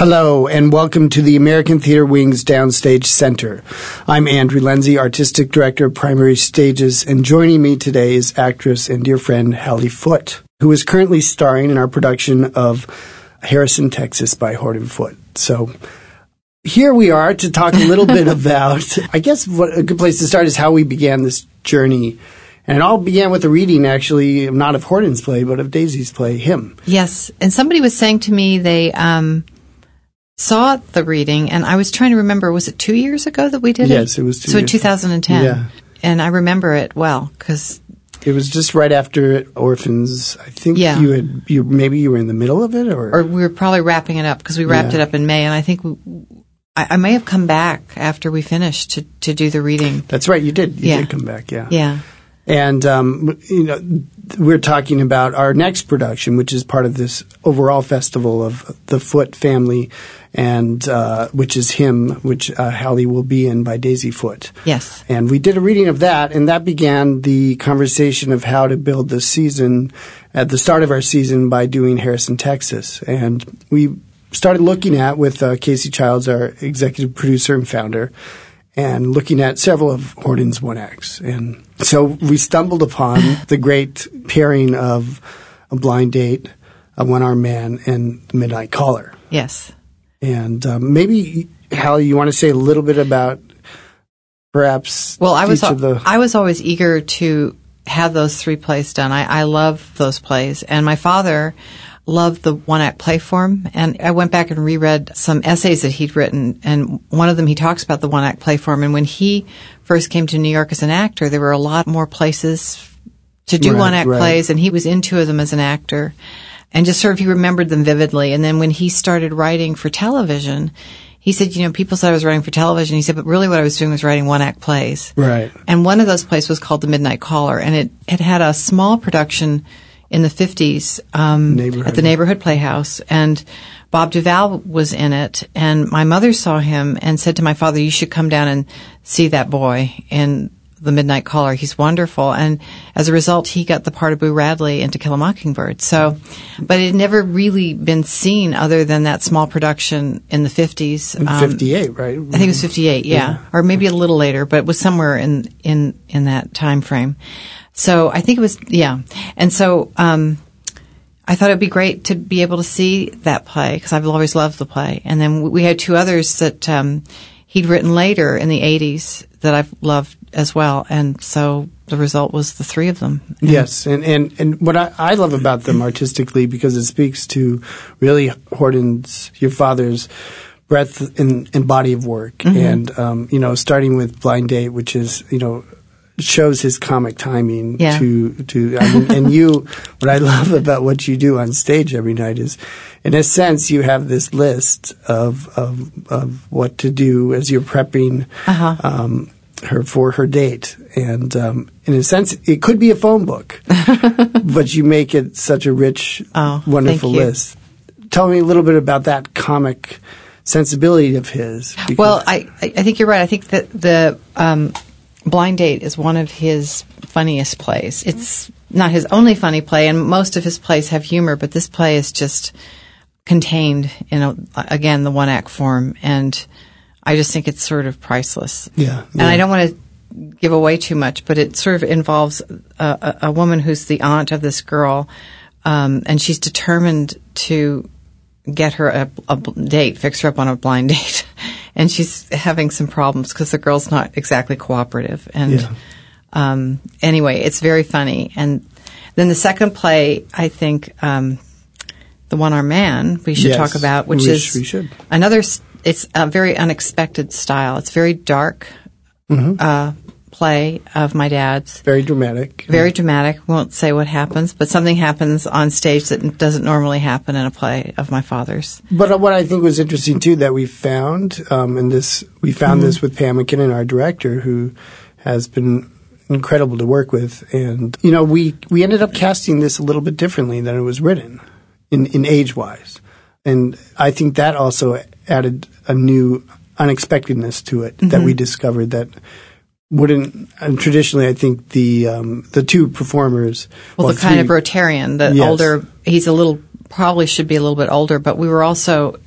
Hello, and welcome to the American Theater Wing's Downstage Center. I'm Andrew Leynse, Artistic Director of Primary Stages, and joining me today is actress and dear friend Hallie Foote, who is currently starring in our production of Harrison, Texas by Horton Foote. So, here we are to talk a little bit about, I guess what a good place to start is how we began this journey. And it all began with a reading, actually, not of Horton's play, but of Daisy's play, Him. Yes, and somebody was saying to me they um, saw the reading, and I was trying to remember. Was it two years ago that we did Yes, it? Yes, it was two so in 2010. Yeah. And I remember it well because it was just right after Orphans. I think Yeah. you had you maybe you were in the middle of it, or, or we were probably wrapping it up because we wrapped Yeah. it up in May, and I think we, I, I may have come back after we finished to to do the reading. that's right. You did. You Yeah. did come back. Yeah. Yeah. And um, you know, we're talking about our next production, which is part of this overall festival of the Foote family, and uh, which is him, which uh, Hallie will be in by Daisy Foote. Yes. And we did a reading of that, and that began the conversation of how to build the season at the start of our season by doing Harrison, Texas. And we started looking at, with uh, Casey Childs, our executive producer and founder, and looking at several of Horton's one acts. And so we stumbled upon the great pairing of A Blind Date, A One Armed Man, and The Midnight Caller. Yes. And um, maybe, Hallie, you want to say a little bit about perhaps Well, I was each of the I was always eager to have those three plays done. I, I love those plays, and my father loved the one act play form. And I went back and reread some essays that he'd written, and one of them he talks about the one act play form. And when he first came to New York as an actor, there were a lot more places to do Right, one act right. plays, and he was in two of them as an actor. And just sort of he remembered them vividly. And then when he started writing for television, he said, you know, people said I was writing for television. He said, but really what I was doing was writing one act plays. right. And one of those plays was called The Midnight Caller, and it, it had a small production in the 50s um, at the Neighborhood Playhouse. And Bob Duvall was in it, and my mother saw him and said to my father, You should come down and see that boy in The Midnight Caller. He's wonderful. And as a result, he got the part of Boo Radley in To Kill a Mockingbird. So, but it had never really been seen other than that small production in the 50s. Um, 58, right? I think it was 58, yeah. Or maybe a little later, but it was somewhere in, in, in that time frame. So I think it was, yeah. And so, um, I thought it'd be great to be able to see that play because I've always loved the play. And then we had two others that, um, he'd written later in the 80s that I've loved as well. And so the result was the three of them. Yes, and, and, and what I, I love about them artistically because it speaks to really Horton's, your father's breadth and, and body of work. Mm-hmm. And, um, you know, starting with Blind Date, which is, you know, shows his comic timing Yeah. to, to, I mean, and you, what I love about what you do on stage every night is, in a sense, you have this list of, of, of what to do as you're prepping, Uh-huh. um, her for her date. And um, in a sense, it could be a phone book, but you make it such a rich, Oh, wonderful list. Tell me a little bit about that comic sensibility of his. Well, I, I I think you're right. I think that the um, Blind Date is one of his funniest plays. It's not his only funny play, and most of his plays have humor, but this play is just contained in a, again the one act form, and I just think it's sort of priceless. Yeah, and I don't want to give away too much, but it sort of involves a, a, a woman who's the aunt of this girl, um, and she's determined to get her a, a date, fix her up on a blind date, and she's having some problems because the girl's not exactly cooperative. And Yeah. um, anyway, it's very funny. And then the second play, I think, um, the One Arm Man, we should Yes, talk about, which we is sh- we should. another. It's a very unexpected style. It's very dark Mm-hmm. uh, play of my dad's. very dramatic. Very dramatic. Won't say what happens, but something happens on stage that doesn't normally happen in a play of my father's. But uh, what I think was interesting too that we found, um, and this we found this with Pam MacKinnon, our director, who has been incredible to work with, and you know we we ended up casting this a little bit differently than it was written, in in age wise, and I think that also added a new unexpectedness to it that we discovered that wouldn't and traditionally I think the um, the two performers Well, the kind of Rotarian, the Yes. older, he's a little, probably should be a little bit older, but we were also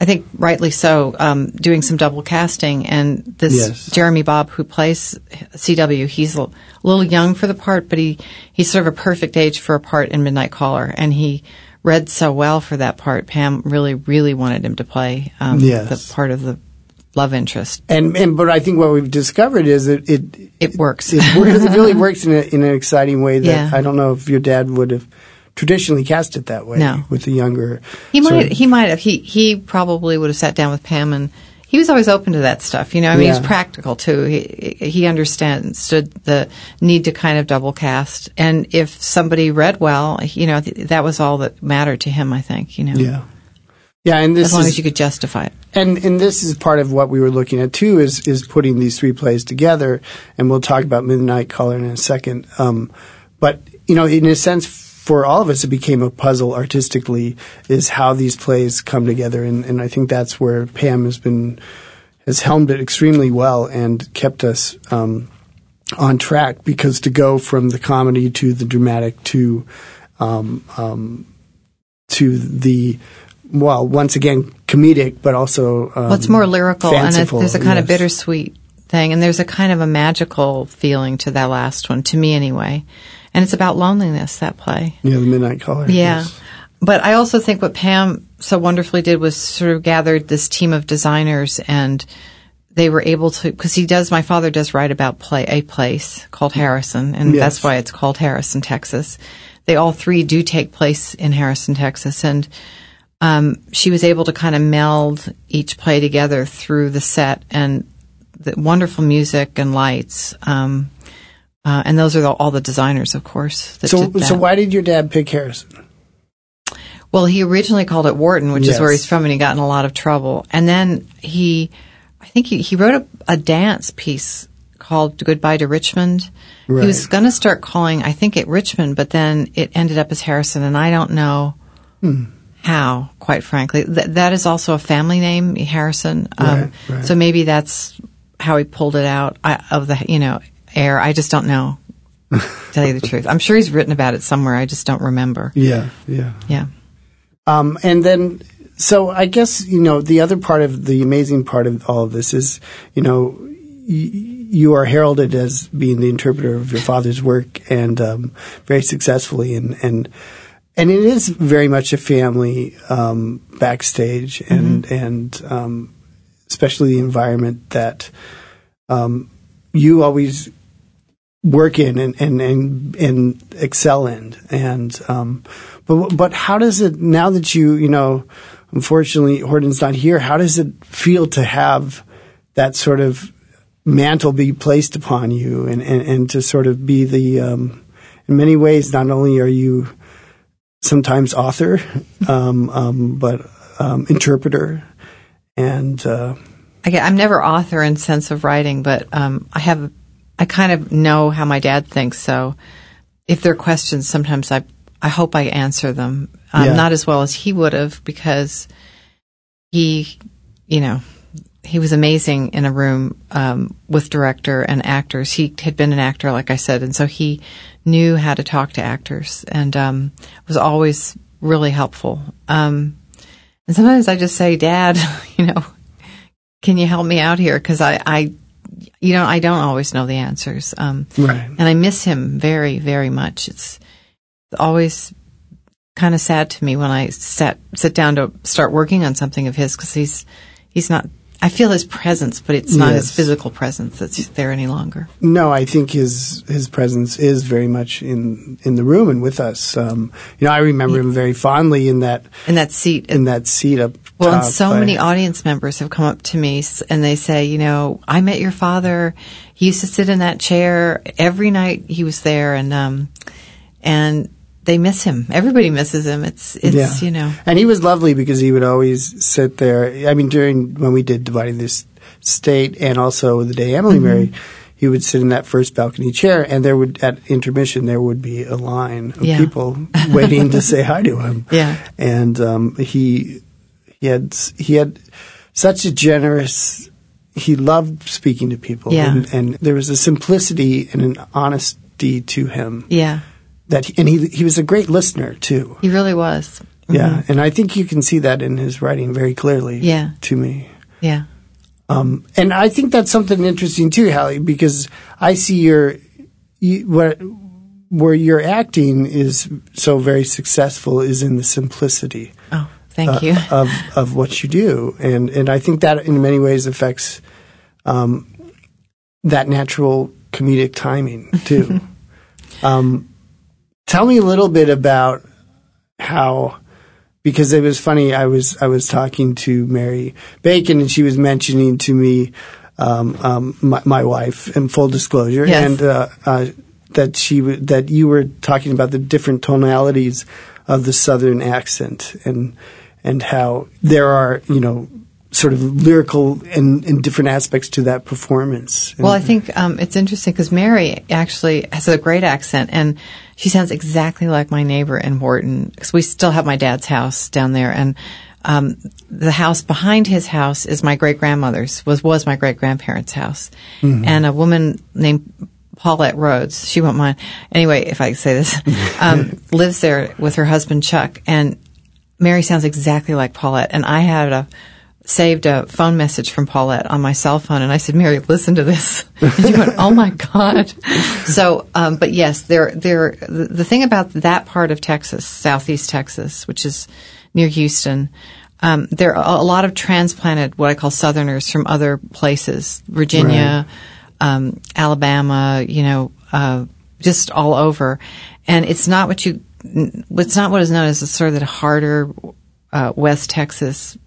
I think rightly so, um, doing some double casting. And this Yes. Jeremy Bobb, who plays CW, he's a little young for the part, but he, he's sort of a perfect age for a part in Midnight Caller. And he read so well for that part. Pam really, really wanted him to play um, Yes. the part of the love interest. And and but I think what we've discovered is that it It works. it, it really works in, a, in an exciting way that Yeah. I don't know if your dad would have traditionally cast it that way No. with the younger. He might. of- He might have. He he probably would have sat down with Pam, and he was always open to that stuff. You know, I mean, Yeah. he's practical too. He he understood the need to kind of double cast, and if somebody read well, you know, th- that was all that mattered to him. I think. You know, yeah. Yeah, and this as long is as you could justify it. and and this is part of what we were looking at too is is putting these three plays together, and we'll talk about Midnight Caller in a second. Um, but you know, in a sense, for all of us, it became a puzzle artistically is how these plays come together, and and I think that's where Pam has been has helmed it extremely well and kept us. Um, on track because to go from the comedy to the dramatic to um, um, to the well once again comedic but also um, Well, it's more lyrical, and it, there's a kind of bittersweet thing, and there's a kind of a magical feeling to that last one, to me anyway. And it's about loneliness. That play. yeah the midnight caller Yeah. yes. But I also think what Pam so wonderfully did was sort of gathered this team of designers and they were able to, because he does, my father does write about play, a place called Harrison, and Yes. that's why it's called Harrison, Texas. They all three do take place in Harrison, Texas, and um, she was able to kind of meld each play together through the set and the wonderful music and lights. Um, uh, and those are the, all the designers, of course. That so so why did your dad pick Harrison Well, he originally called it Wharton, which Yes. is where he's from, and he got in a lot of trouble. And then he, I think he, he wrote a, a dance piece called Goodbye to Richmond. Right. He was going to start calling, I think, it Richmond, but then it ended up as Harrison, and I don't know Hmm. How, quite frankly. Th- that is also a family name, Harrison. Um, Right, right. So maybe that's how he pulled it out of the, you know, air. I just don't know. tell you the truth, I'm sure he's written about it somewhere. I just don't remember. yeah yeah Yeah. Um, and then, so I guess, you know, the other part of the amazing part of all of this is, you know, y- you are heralded as being the interpreter of your father's work and um, very successfully. And, and, and it is very much a family um, backstage and, and um, especially the environment that um, you always work in and, and, and, and excel in. And, um, but, but how does it, now that you, you know, unfortunately Horton's not here, how does it feel to have that sort of mantle be placed upon you and, and, and to sort of be the, um, in many ways, not only are you sometimes author, um, um, but, um, interpreter and, uh, I get, I'm never author in sense of writing, but um, I have, I kind of know how my dad thinks. So if there are questions, sometimes I, I hope I answer them. Um, Yeah. Not as well as he would have because he, you know, he was amazing in a room um, with director and actors. He had been an actor, like I said, and so he knew how to talk to actors and um, was always really helpful. Um, and sometimes I just say, Dad, you know, can you help me out here? Because I, I, you know, I don't always know the answers. Um, right. and I miss him very, very much. It's always kind of sad to me when I sat, sit down to start working on something of his because he's, he's not, I feel his presence, but it's not his physical presence that's there any longer. No, I think his his presence is very much in in the room and with us. Um, you know, I remember him very fondly in that In that seat, in that seat up Well, top. and so I- many audience members have come up to me and they say, you know, I met your father. He used to sit in that chair every night. He was there, and um, and they miss him. Everybody misses him. It's it's Yeah. you know, And he was lovely because he would always sit there. I mean, during when we did dividing this state and also the day Emily Mm-hmm. married, he would sit in that first balcony chair, and there would at intermission there would be a line of Yeah. people waiting to say hi to him. Yeah. and um, he he had he had such a generous. He loved speaking to people, Yeah. and, and there was a simplicity and an honesty to him yeah, that, he, and he he was a great listener too. he really was. Yeah, and I think you can see that in his writing very clearly. Yeah. to me. Yeah. Um, and I think that's something interesting too, Hallie, because I see your you, what where your acting is so very successful is in the simplicity Oh, thank uh, you. of of what you do, and and I think that in many ways affects um, that natural comedic timing too. um, tell me a little bit about how because it was funny. I was I was talking to Mary Bacon, and she was mentioning to me um, um, my, my wife, in full disclosure, Yes. and uh, uh, that she w- that you were talking about the different tonalities of the Southern accent, and and how there are you know sort of lyrical and, and different aspects to that performance. Well, I think um, it's interesting because Mary actually has a great accent, and she sounds exactly like my neighbor in Wharton. Because we still have my dad's house down there, and um, the house behind his house is my great grandmother's was was my great grandparents' house, and a woman named Paulette Rhodes. She won't mind. Anyway, if I say this, um, lives there with her husband Chuck, and Mary sounds exactly like Paulette. And I had a saved a phone message from Paulette on my cell phone, and I said, "Mary, listen to this." And she went, "Oh my god!" So, um, but yes, there, there. The, the thing about that part of Texas, Southeast Texas, which is near Houston. Um, there are a lot of transplanted, what I call Southerners from other places, Virginia, um, Alabama, you know, uh, just all over. And it's not what you, it's not what is known as a sort of the harder uh, West Texas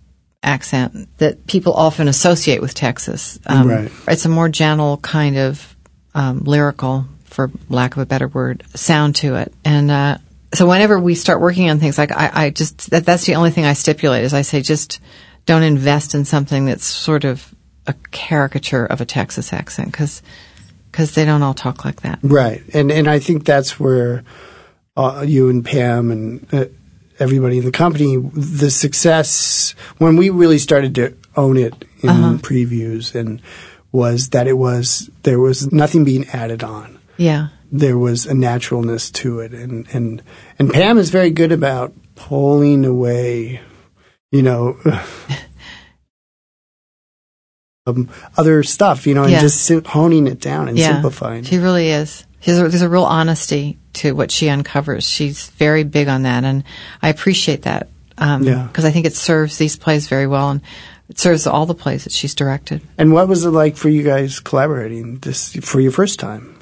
accent that people often associate with Texas. Um, Right. It's a more gentle kind of um, lyrical, for lack of a better word, sound to it. And uh, so whenever we start working on things, like I, I just that, that's the only thing I stipulate is I say just don't invest in something that's sort of a caricature of a Texas accent because because they don't all talk like that. Right, and and I think that's where uh, you and Pam and uh, everybody in the company, the success when we really started to own it in previews, and was that it was there was nothing being added on. Yeah. There was a naturalness to it, and and and Pam is very good about pulling away, you know. Um, other stuff, you know, and Yeah. just honing it down and yeah, simplifying. She really is. There's a, there's a real honesty to what she uncovers. She's very big on that, and I appreciate that. Um, Yeah. Because I think it serves these plays very well, and it serves all the plays that she's directed. And what was it like for you guys collaborating this for your first time?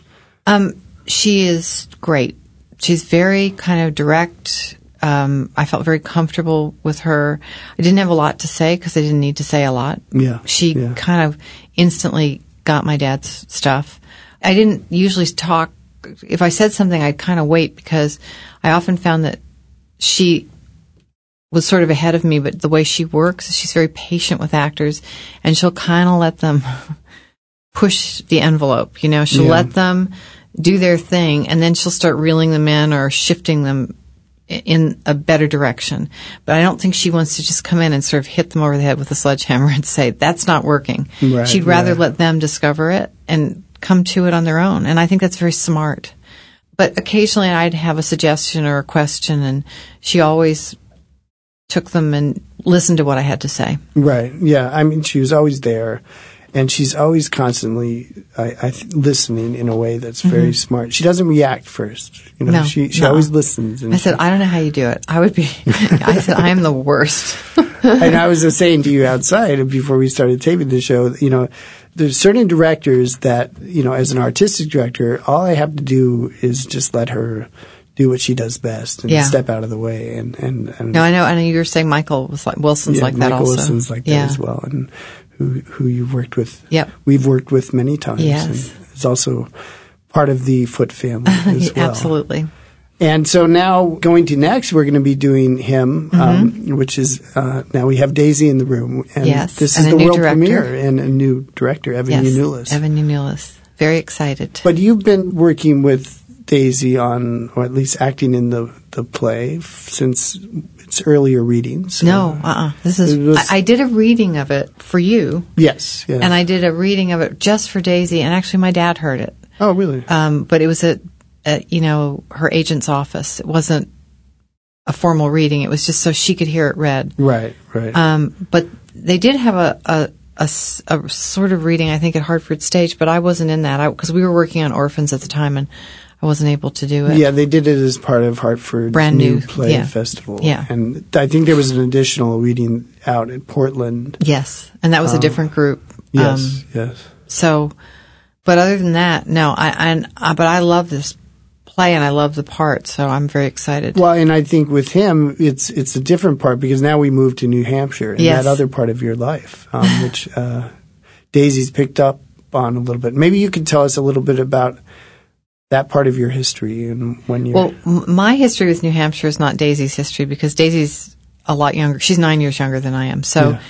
Um, she is great. She's very kind of direct. Um, I felt very comfortable with her. I didn't have a lot to say because I didn't need to say a lot. Yeah, She yeah. kind of instantly got my dad's stuff. I didn't usually talk. If I said something, I'd kind of wait because I often found that she was sort of ahead of me, but the way she works, she's very patient with actors and she'll kind of let them push the envelope. You know, she'll Yeah. let them do their thing and then she'll start reeling them in or shifting them in a better direction. But I don't think she wants to just come in and sort of hit them over the head with a sledgehammer and say, that's not working. Right, She'd rather right. let them discover it and come to it on their own. And I think that's very smart. But occasionally I'd have a suggestion or a question and she always took them and listened to what I had to say. Right. Yeah. I mean, she was always there, and she's always constantly I, I listening in a way that's very smart. She doesn't react first. You know, Mm-hmm. No, she she no. always listens. I said, she- I don't know how you do it. I would be, I said, I am the worst. and I was just saying to you outside before we started taping the show, you know, there's certain directors that, you know, as an artistic director, all I have to do is just let her do what she does best and Yeah. step out of the way. And, and, and No, I know. I know you were saying Michael was like, Wilson's yeah, like that Michael also. Wilson's like that as well, and who who you've worked with. Yep. we've worked with many times. Yes. and it's also part of the Foote family as well. Absolutely. And so now going to next, we're going to be doing him, um, Mm-hmm. which is uh, now we have Daisy in the room, and Yes, this and is a the world director. premiere and a new director, Evan Yes. Yionoulis. Evan Yionoulis. Very excited. But you've been working with Daisy on, or at least acting in the the play f- since its earlier readings. so- no, uh-uh. This is, was- I, I did a reading of it for you Yes. Yeah. and I did a reading of it just for Daisy and actually my dad heard it. oh, really? Um, but it was at, at, you know, her agent's office. It wasn't a formal reading. It was just so she could hear it read. Right, right. Um, but they did have a a sort of reading, I think, at Hartford Stage, but I wasn't in that because we were working on orphans at the time, and I wasn't able to do it. yeah, they did it as part of Hartford's Brand new, new, play yeah. festival. Yeah. And I think there was an additional reading out in Portland. Yes, and that was a different group. Yes, Um, yes. So, but other than that, no. I and uh, but I love this play and I love the part, so I'm very excited. Well, and I think with him, it's it's a different part because now we moved to New Hampshire and Yes. that other part of your life, um, which uh, Daisy's picked up on a little bit. Maybe you could tell us a little bit about that part of your history and when you. Well, m- my history with New Hampshire is not Daisy's history because Daisy's a lot younger. She's nine years younger than I am. So Yeah.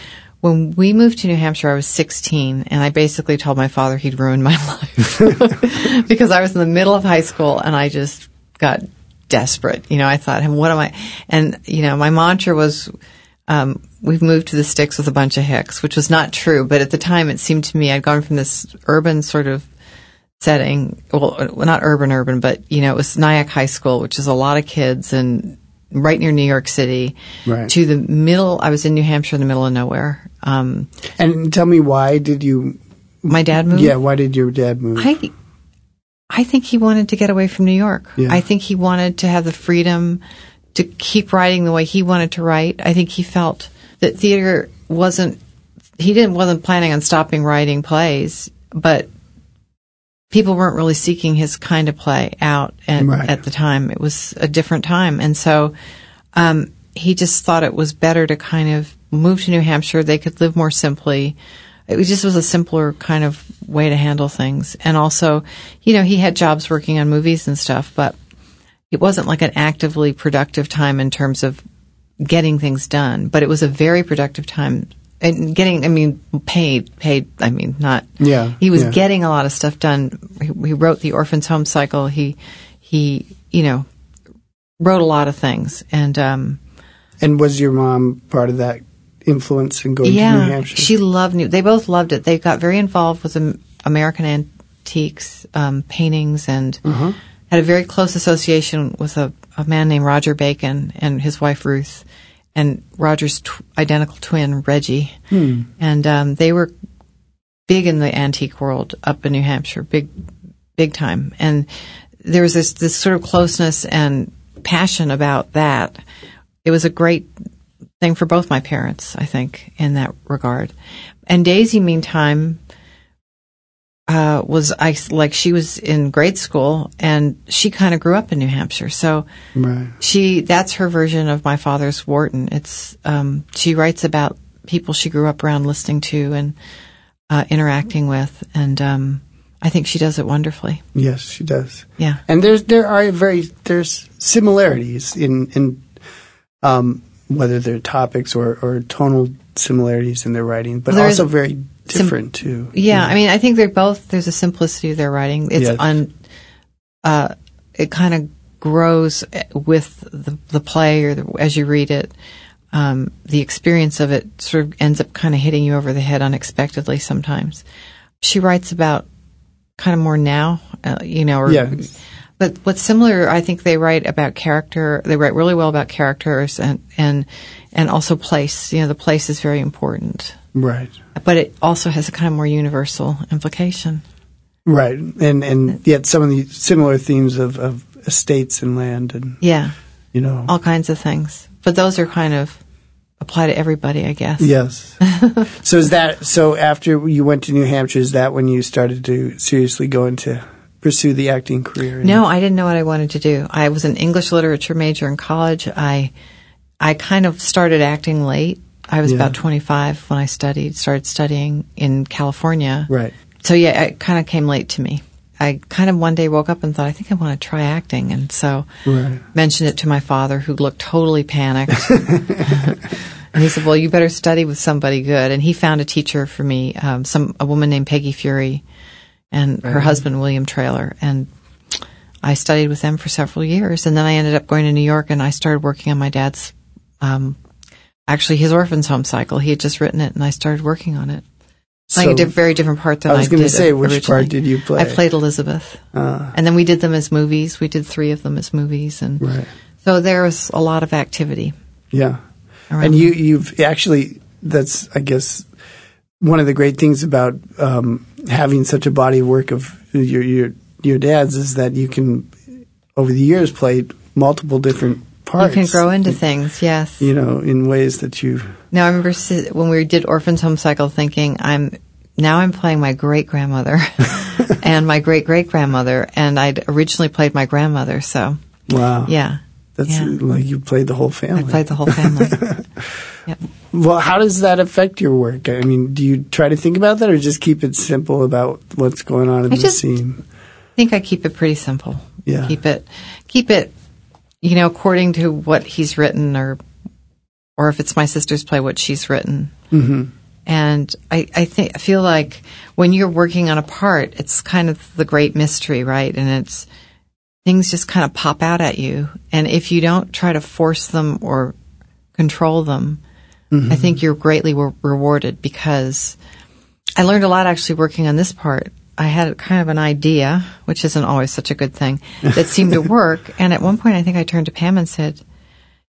When we moved to New Hampshire, I was 16 and I basically told my father he'd ruined my life because I was in the middle of high school and I just got desperate. You know, I thought, what am I? And, you know, my mantra was, um, we've moved to the sticks with a bunch of hicks, which was not true. But at the time, it seemed to me I'd gone from this urban sort of setting, well, not urban, urban, but you know, it was Nyack High School, which is a lot of kids and right near New York City, Right. to the middle. I was in New Hampshire, in the middle of nowhere. Um, and tell me why did you? my dad moved. Yeah, why did your dad move? I, I think he wanted to get away from New York. Yeah. I think he wanted to have the freedom to keep writing the way he wanted to write. I think he felt that theater wasn't, he didn't, wasn't planning on stopping writing plays, but people weren't really seeking his kind of play out at, Right. at the time. It was a different time. And so, um, he just thought it was better to kind of move to New Hampshire. They could live more simply. It was just was a simpler kind of way to handle things. And also, you know, he had jobs working on movies and stuff, but it wasn't like an actively productive time in terms of getting things done, but it was a very productive time and getting, I mean, paid, paid, I mean, not, Yeah, he was yeah. getting a lot of stuff done. He, he wrote the Orphans Home Cycle. He, he, you know, wrote a lot of things and, um, and was your mom part of that influence in going to New Hampshire? she loved New. They both loved it. They got very involved with American antiques, um, paintings, and Uh-huh. had a very close association with a, a man named Roger Bacon and his wife Ruth, and Roger's tw- identical twin Reggie, Hmm. and um, they were big in the antique world up in New Hampshire, big, big time, and there was this this sort of closeness and passion about that. It was a great thing for both my parents, I think, in that regard. And Daisy, meantime, uh, was I like she was in grade school and she kind of grew up in New Hampshire, so right. she that's her version of my father's Wharton. It's um, she writes about people she grew up around, listening to and uh, interacting with, and um, I think she does it wonderfully. Yes, she does. Yeah. And there's there are very there's similarities in in um, whether they're topics or, or tonal similarities in their writing, but Well, also very different too. Yeah, I mean, I think they're both. There's a simplicity of their writing. It's Yes. un. Uh, it kind of grows with the the play, or the, as you read it. Um, the experience of it sort of ends up kind of hitting you over the head unexpectedly sometimes. She writes about kind of more now, uh, you know, or, Yes. but what's similar, I think they write about character. They write really well about characters and and and also place. You know, the place is very important Right. but it also has a kind of more universal implication. Right. And and yet some of the similar themes of, of estates and land and Yeah, you know all kinds of things. But those are kind of apply to everybody, I guess. Yes. so is that so after you went to New Hampshire, is that when you started to seriously go into pursue the acting career? No, I didn't know what I wanted to do. I was an English literature major in college. I I kind of started acting late. I was Yeah. about 25 when I studied, started studying in California. Right. So yeah, it kind of came late to me. I kind of one day woke up and thought, I think I want to try acting. And so Right. mentioned it to my father, who looked totally panicked. and he said, "Well, you better study with somebody good." And he found a teacher for me, um, some a woman named Peggy Feury, and her husband William Traylor, and I studied with them for several years. And then I ended up going to New York, and I started working on my dad's, um, actually his orphans home cycle. He had just written it, and I started working on it. Playing a di- very different part than I was gonna did say, which originally. part did you play? I played Elizabeth, Uh, and then we did them as movies. We did three of them as movies, and right. So there was a lot of activity. Yeah. And you, you've actually, that's, I guess, one of the great things about um, having such a body of work of your, your, your dad's is that you can, over the years, play multiple different parts. You can grow into things, yes. You know, in ways that you. Now I remember when we did Orphans Home Cycle thinking, I'm, now I'm playing my great grandmother and my great great grandmother, and I'd originally played my grandmother, so Wow. yeah. That's yeah. like you played the whole family. I played the whole family. yep. Well, how does that affect your work? I mean, do you try to think about that or just keep it simple about what's going on in I the scene? I think I keep it pretty simple. Yeah. Keep it, keep it, you know, according to what he's written, or, or if it's my sister's play, what she's written. hmm And I, I think I feel like when you're working on a part, it's kind of the great mystery, right? And it's things just kind of pop out at you, and if you don't try to force them or control them, I think you're greatly re- rewarded because I learned a lot actually working on this part. I had kind of an idea, which isn't always such a good thing, that seemed to work. And at one point, I think I turned to Pam and said,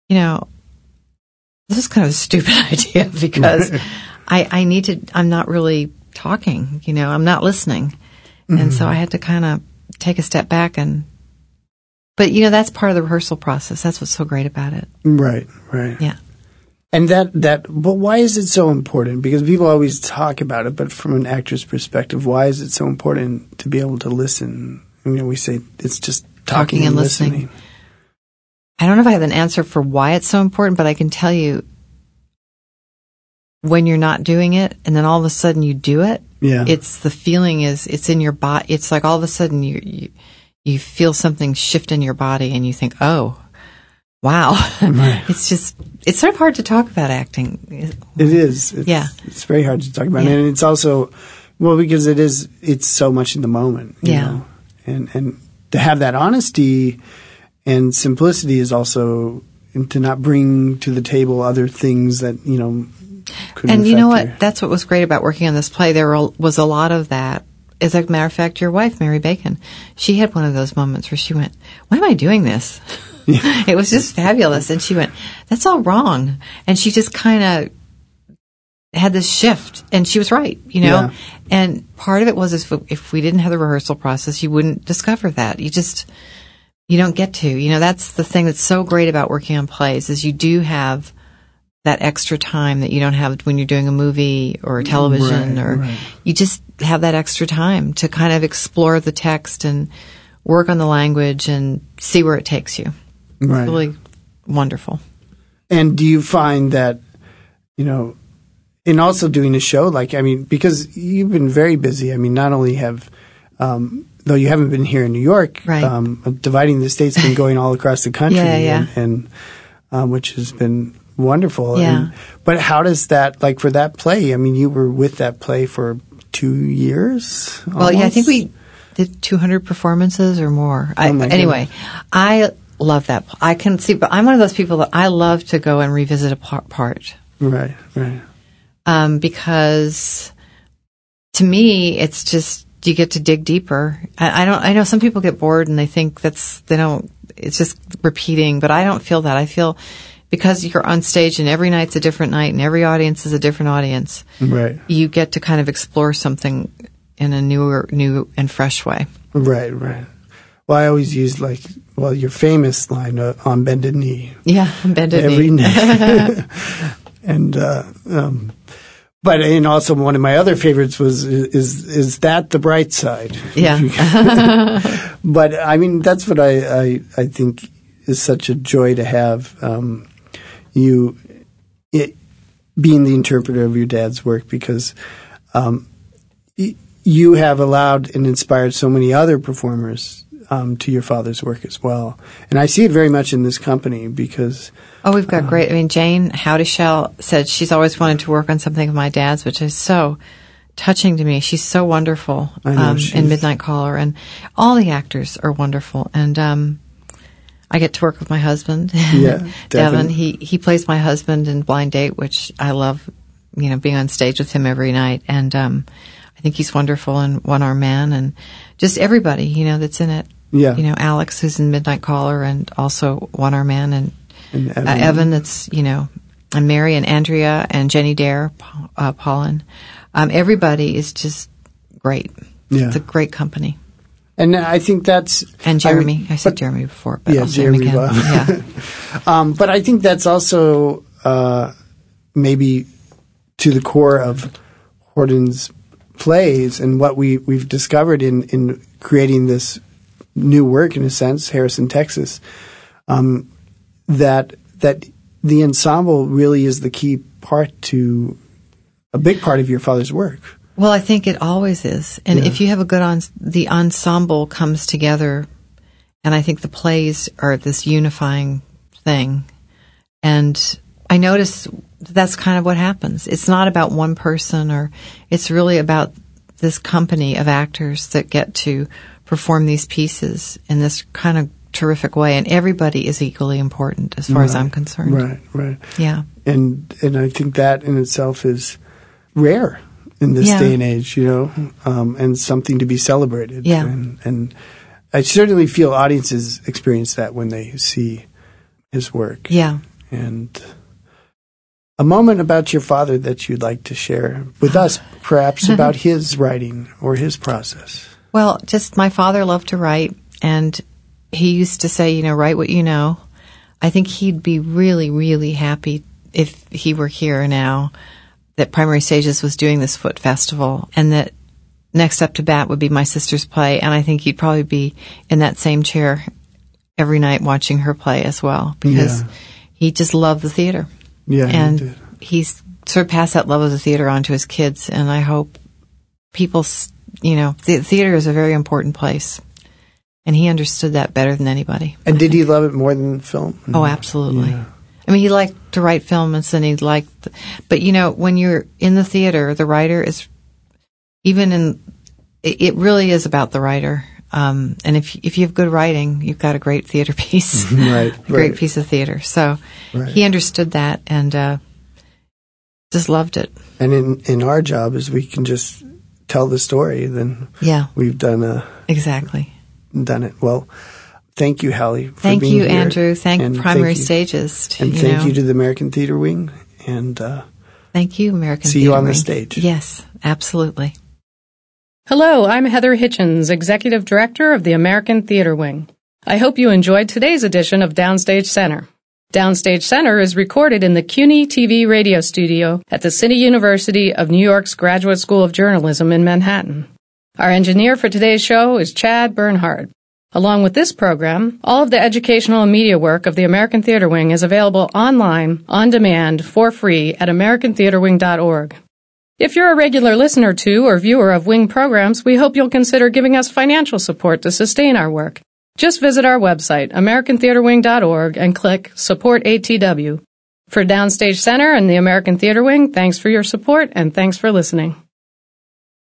"You know, this is kind of a stupid idea because I, I need to, I'm not really talking, you know, I'm not listening. And so mm-hmm. I had to kind of take a step back and, but you know, that's part of the rehearsal process. That's what's so great about it. Right, right. Yeah. And that, that, but why is it so important? Because people always talk about it, but from an actor's perspective, why is it so important to be able to listen? You know, we say it's just talking, Talking and and listening. listening. I don't know if I have an answer for why it's so important, but I can tell you when you're not doing it and then all of a sudden you do it, Yeah. it's the feeling is it's in your body. It's like all of a sudden you, you you feel something shift in your body and you think, oh, wow. Right. it's just it's sort of hard to talk about acting. It is. It's, Yeah. It's very hard to talk about. Yeah. And it's also, well, because it is, it's so much in the moment. You Yeah. Know? And, and to have that honesty and simplicity is also, and to not bring to the table other things that, you know, And you know what? That's what was great about working on this play. There was a lot of that. As a matter of fact, your wife, Mary Bacon, she had one of those moments where she went, "Why am I doing this?" it was just fabulous, and she went, "That's all wrong," and she just kind of had this shift, and she was right, you know. Yeah. And part of it was if if we didn't have the rehearsal process, you wouldn't discover that. You just you don't get to. You know, that's the thing that's so great about working on plays is you do have that extra time that you don't have when you're doing a movie or a television Right, or right. you just have that extra time to kind of explore the text and work on the language and see where it takes you. Right. Really wonderful. And do you find that, you know, in also doing a show, like, I mean, because you've been very busy. I mean, not only have, um, though you haven't been here in New York, Right. um, Dividing the State's been going all across the country, Yeah, yeah. and, and um, which has been wonderful. Yeah. And, but how does that, like, for that play? I mean, you were with that play for two years. Well, yeah, I think we did 200 performances or more. I, Oh, my anyway, I love that. I can see, but I'm one of those people that I love to go and revisit a par- part. Right, right. um, because to me, it's just you get to dig deeper. I, I don't. I know some people get bored and they think that's they don't. It's just repeating, but I don't feel that. I feel because you're on stage and every night's a different night and every audience is a different audience. Right, You get to kind of explore something in a newer, new and fresh way. right, right. Well, I always use like, well, your famous line uh, on bended knee. Yeah, bended every knee. night. and uh, um, but and also one of my other favorites was is is that the bright side? Yeah. but I mean that's what I, I I think is such a joy to have um, you it, being the interpreter of your dad's work because um, y- you have allowed and inspired so many other performers um, to your father's work as well, and I see it very much in this company because. Oh, we've got great. I mean, Jayne Houdyshell said she's always wanted to work on something of my dad's, which is so touching to me. She's so wonderful know, um, in Midnight Caller, and all the actors are wonderful. And um, I get to work with my husband, Yeah, Devon. Devon. He he plays my husband in Blind Date, which I love. You know, being on stage with him every night, and um, I think he's wonderful in One Arm Man, and just everybody you know that's in it. Yeah. You know, Alex, who's in Midnight Caller, and also One Arm Man, and, And uh, Evan, that's, you know, and Mary and Andrea and Jenny Dare, uh, Paulin. Um, everybody is just great. Yeah. It's a great company. And I think that's And Jeremy. I, mean, said but- Jeremy before, but Yeah, I'll say him Jeremy. Yeah. Um, but I think that's also uh, maybe to the core of Horton's plays and what we, we've discovered in, in creating this new work, in a sense, Harrison, Texas, um, that that the ensemble really is the key part to a big part of your father's work. Well, I think it always is. And Yeah. if you have a good on, the ensemble comes together, and I think the plays are this unifying thing. And I notice that's kind of what happens. It's not about one person, or it's really about this company of actors that get to perform these pieces in this kind of terrific way. And everybody is equally important as far as I'm concerned. Right, right. Yeah. and and I think that in itself is rare in this Yeah. day and age, you know, um, and something to be celebrated. Yeah. and, and I certainly feel audiences experience that when they see his work. Yeah. And a moment about your father that you'd like to share with us, perhaps about his writing or his process. Well, just my father loved to write, and he used to say, you know, write what you know. I think he'd be really, really happy if he were here now that Primary Stages was doing this Foote Festival, and that next up to bat would be my sister's play, and I think he'd probably be in that same chair every night watching her play as well because Yeah. he just loved the theater Yeah, he and did. he's sort of passed that love of the theater on to his kids. And I hope people, s- you know, the theater is a very important place, and he understood that better than anybody. And did he love it more than film? Oh, absolutely. Yeah. I mean, he liked to write films, and he liked, but you know, when you're in the theater, the writer is even in. It really is about the writer. Um, and if if you have good writing, you've got a great theater piece, Right, a great right. piece of theater. So Right. he understood that and uh, just loved it. And in in our job is we can just tell the story, then Yeah, we've done a exactly. done it well. Thank you, Hallie. For Thank being you, here. Andrew. Thank And Primary thank you- Stages. and you thank know. you to the American Theater Wing. And uh, Thank you, American. See you Theater on the stage. Yes, absolutely. Hello, I'm Heather Hitchens, Executive Director of the American Theater Wing. I hope you enjoyed today's edition of Downstage Center. Downstage Center is recorded in the CUNY TV radio studio at the City University of New York's Graduate School of Journalism in Manhattan. Our engineer for today's show is Chad Bernhard. Along with this program, all of the educational and media work of the American Theater Wing is available online, on demand, for free at americantheaterwing.org. If you're a regular listener to or viewer of Wing programs, we hope you'll consider giving us financial support to sustain our work. Just visit our website, americantheaterwing.org, and click Support ATW. For Downstage Center and the American Theater Wing, thanks for your support and thanks for listening.